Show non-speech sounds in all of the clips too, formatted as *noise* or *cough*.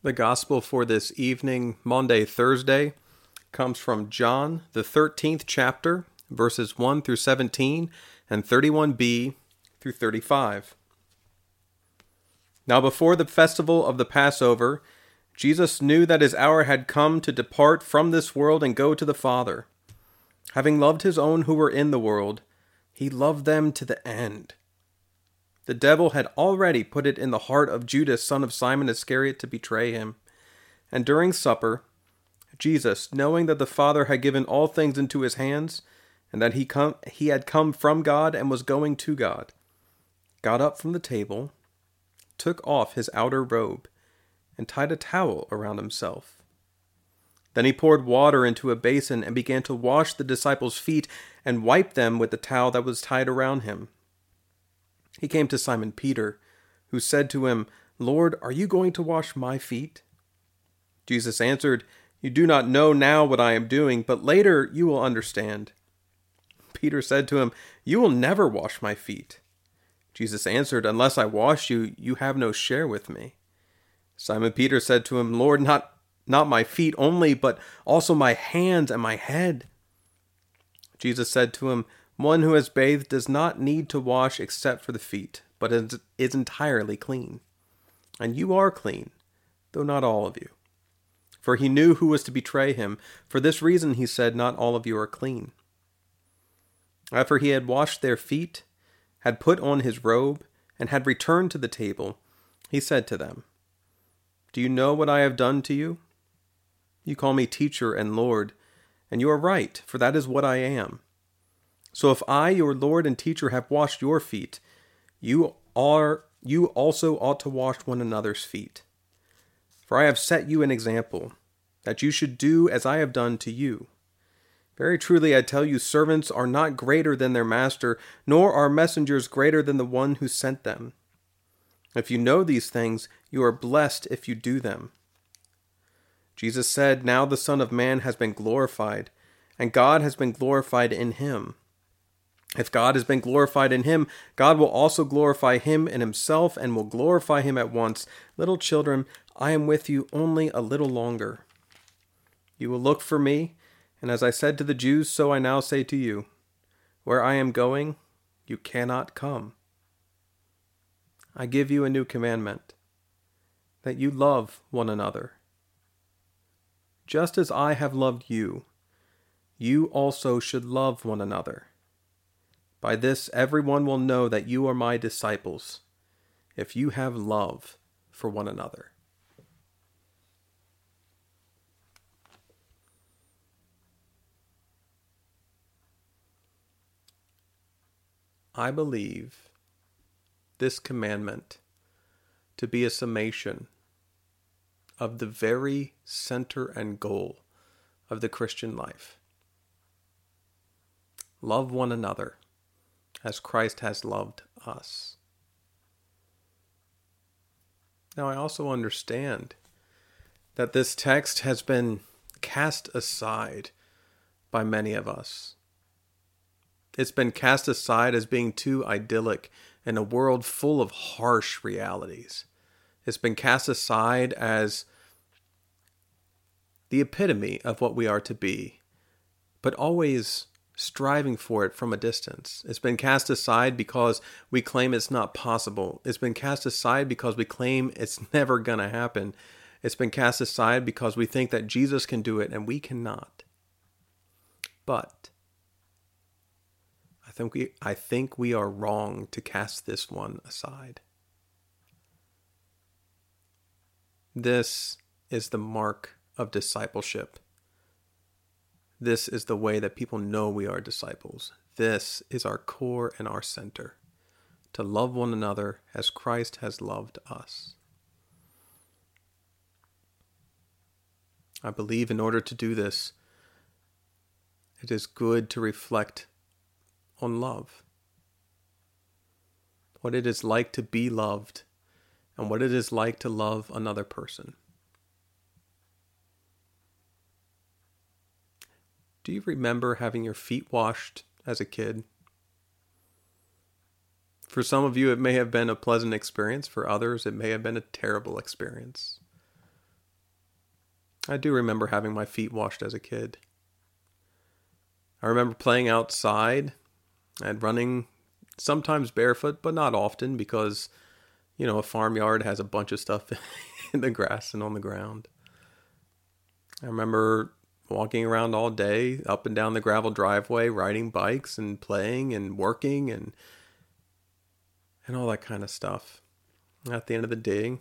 The gospel for this evening, Maundy, Thursday, comes from John, the 13th chapter, verses 1 through 17 and 31b through 35. Now, before the festival of the Passover, Jesus knew that his hour had come to depart from this world and go to the Father. Having loved his own who were in the world, he loved them to the end. The devil had already put it in the heart of Judas, son of Simon Iscariot, to betray him. And during supper, Jesus, knowing that the Father had given all things into his hands, and that he, come, he had come from God and was going to God, got up from the table, took off his outer robe, and tied a towel around himself. Then he poured water into a basin and began to wash the disciples' feet and wipe them with the towel that was tied around him. He came to Simon Peter, who said to him, Lord, are you going to wash my feet? Jesus answered, You do not know now what I am doing, but later you will understand. Peter said to him, You will never wash my feet. Jesus answered, Unless I wash you, you have no share with me. Simon Peter said to him, Lord, not, not my feet only, but also my hands and my head. Jesus said to him, one who has bathed does not need to wash except for the feet, but is entirely clean. And you are clean, though not all of you. For he knew who was to betray him. For this reason he said, Not all of you are clean. After he had washed their feet, had put on his robe, and had returned to the table, he said to them, Do you know what I have done to you? You call me teacher and Lord, and you are right, for that is what I am. So if I, your Lord and teacher, have washed your feet, you are you also ought to wash one another's feet. For I have set you an example, that you should do as I have done to you. Very truly I tell you, servants are not greater than their master, nor are messengers greater than the one who sent them. If you know these things, you are blessed if you do them. Jesus said, Now the Son of Man has been glorified, and God has been glorified in him. If God has been glorified in him, God will also glorify him in himself and will glorify him at once. Little children, I am with you only a little longer. You will look for me, and as I said to the Jews, so I now say to you Where I am going, you cannot come. I give you a new commandment that you love one another. Just as I have loved you, you also should love one another. By this everyone will know that you are my disciples, if you have love for one another. I believe this commandment to be a summation of the very center and goal of the Christian life. Love one another as Christ has loved us. Now, I also understand that this text has been cast aside by many of us. It's been cast aside as being too idyllic in a world full of harsh realities. It's been cast aside as the epitome of what we are to be, but always striving for it from a distance. It's been cast aside because we claim it's not possible. It's been cast aside because we claim it's *laughs* never going to happen. It's been cast aside because we think that Jesus can do it and we cannot. But I think we I think we are wrong to cast this one aside. This is the mark of discipleship this is the way that people know we are disciples. This is our core and our center to love one another as Christ has loved us. I believe in order to do this, it is good to reflect on love. What it is like to be loved, and what it is like to love another person. Do you remember having your feet washed as a kid? For some of you, it may have been a pleasant experience. For others, it may have been a terrible experience. I do remember having my feet washed as a kid. I remember playing outside and running sometimes barefoot, but not often because, you know, a farmyard has a bunch of stuff *laughs* in the grass and on the ground. I remember walking around all day up and down the gravel driveway, riding bikes and playing and working and and all that kind of stuff. At the end of the day,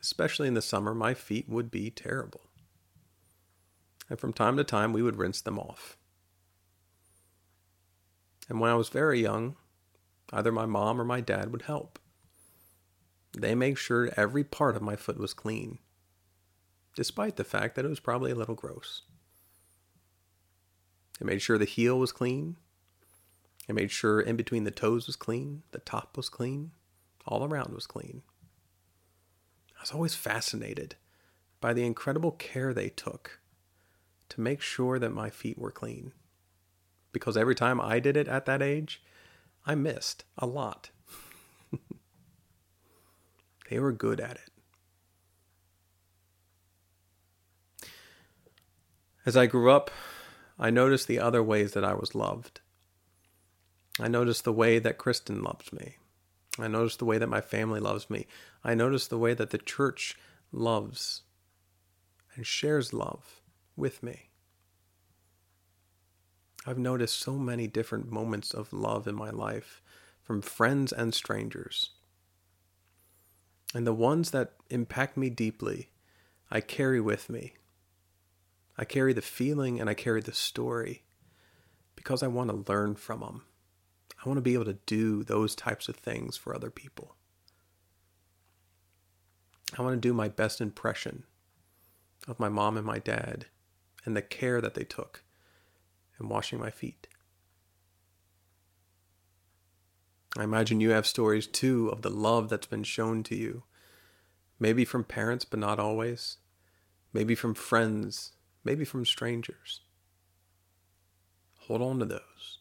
especially in the summer, my feet would be terrible. And from time to time, we would rinse them off. And when I was very young, either my mom or my dad would help. They made sure every part of my foot was clean, despite the fact that it was probably a little gross. They made sure the heel was clean. They made sure in between the toes was clean, the top was clean, all around was clean. I was always fascinated by the incredible care they took to make sure that my feet were clean. Because every time I did it at that age, I missed a lot. *laughs* they were good at it. As I grew up, I noticed the other ways that I was loved. I noticed the way that Kristen loves me. I noticed the way that my family loves me. I noticed the way that the church loves and shares love with me. I've noticed so many different moments of love in my life from friends and strangers. And the ones that impact me deeply, I carry with me. I carry the feeling and I carry the story because I want to learn from them. I want to be able to do those types of things for other people. I want to do my best impression of my mom and my dad and the care that they took in washing my feet. I imagine you have stories too of the love that's been shown to you. Maybe from parents, but not always. Maybe from friends, maybe from strangers. Hold on to those.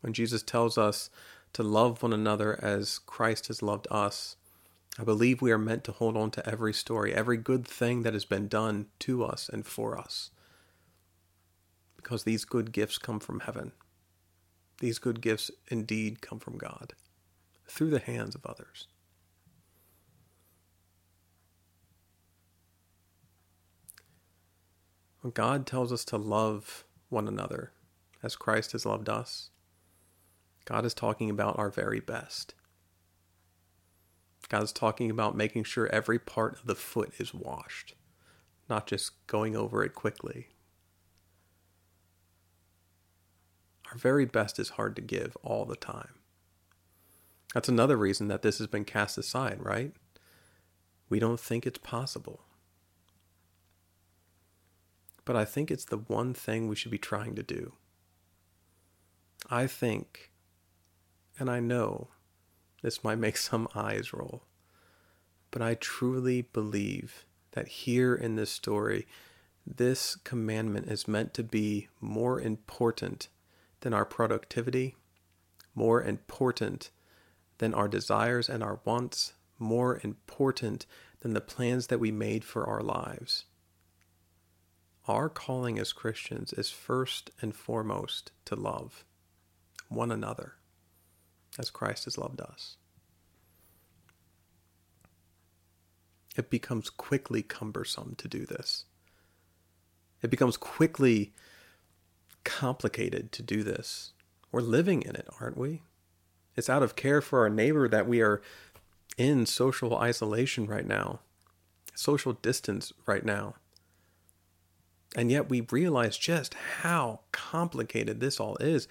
When Jesus tells us to love one another as Christ has loved us, I believe we are meant to hold on to every story, every good thing that has been done to us and for us. Because these good gifts come from heaven. These good gifts indeed come from God through the hands of others. God tells us to love one another as Christ has loved us, God is talking about our very best. God is talking about making sure every part of the foot is washed, not just going over it quickly. Our very best is hard to give all the time. That's another reason that this has been cast aside, right? We don't think it's possible. But I think it's the one thing we should be trying to do. I think, and I know, this might make some eyes roll. But I truly believe that here in this story, this commandment is meant to be more important than our productivity, more important than our desires and our wants, more important than the plans that we made for our lives. Our calling as Christians is first and foremost to love one another as Christ has loved us. It becomes quickly cumbersome to do this. It becomes quickly complicated to do this. We're living in it, aren't we? It's out of care for our neighbor that we are in social isolation right now, social distance right now. And yet we realize just how complicated this all is.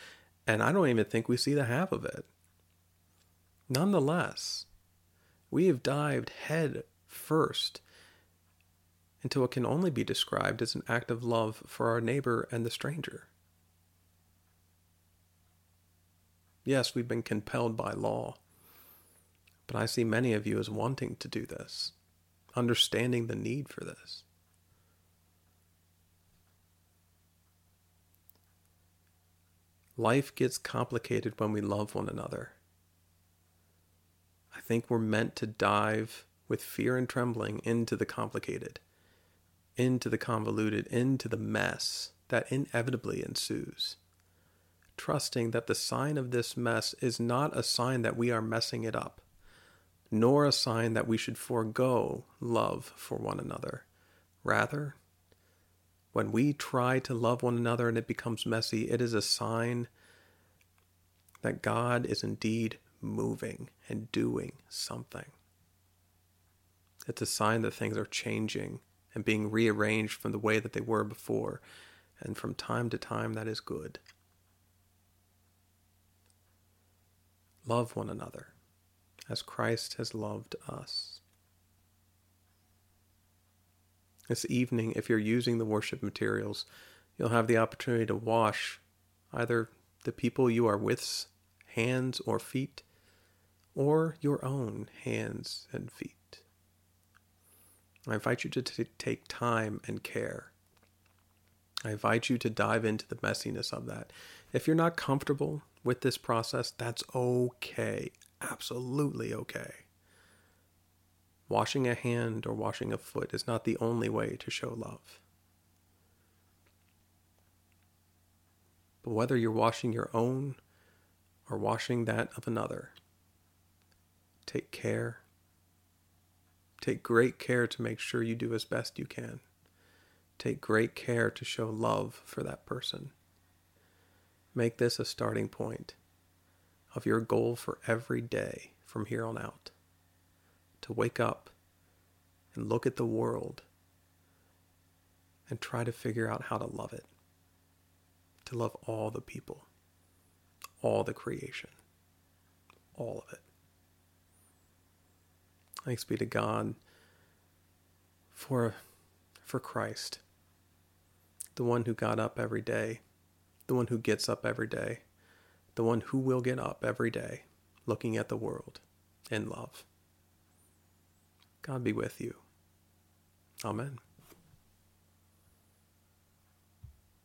And I don't even think we see the half of it. Nonetheless, we have dived head first into what can only be described as an act of love for our neighbor and the stranger. Yes, we've been compelled by law, but I see many of you as wanting to do this, understanding the need for this. Life gets complicated when we love one another. I think we're meant to dive with fear and trembling into the complicated, into the convoluted, into the mess that inevitably ensues. Trusting that the sign of this mess is not a sign that we are messing it up, nor a sign that we should forego love for one another. Rather, when we try to love one another and it becomes messy, it is a sign that God is indeed moving and doing something. It's a sign that things are changing and being rearranged from the way that they were before. And from time to time, that is good. Love one another as Christ has loved us. This evening, if you're using the worship materials, you'll have the opportunity to wash either the people you are with's hands or feet, or your own hands and feet. I invite you to t- take time and care. I invite you to dive into the messiness of that. If you're not comfortable with this process, that's okay. Absolutely okay. Washing a hand or washing a foot is not the only way to show love. But whether you're washing your own or washing that of another, take care Take great care to make sure you do as best you can. Take great care to show love for that person. Make this a starting point of your goal for every day from here on out. To wake up and look at the world and try to figure out how to love it. To love all the people, all the creation, all of it. Thanks be to God for, for Christ, the one who got up every day, the one who gets up every day, the one who will get up every day, looking at the world in love. God be with you. Amen.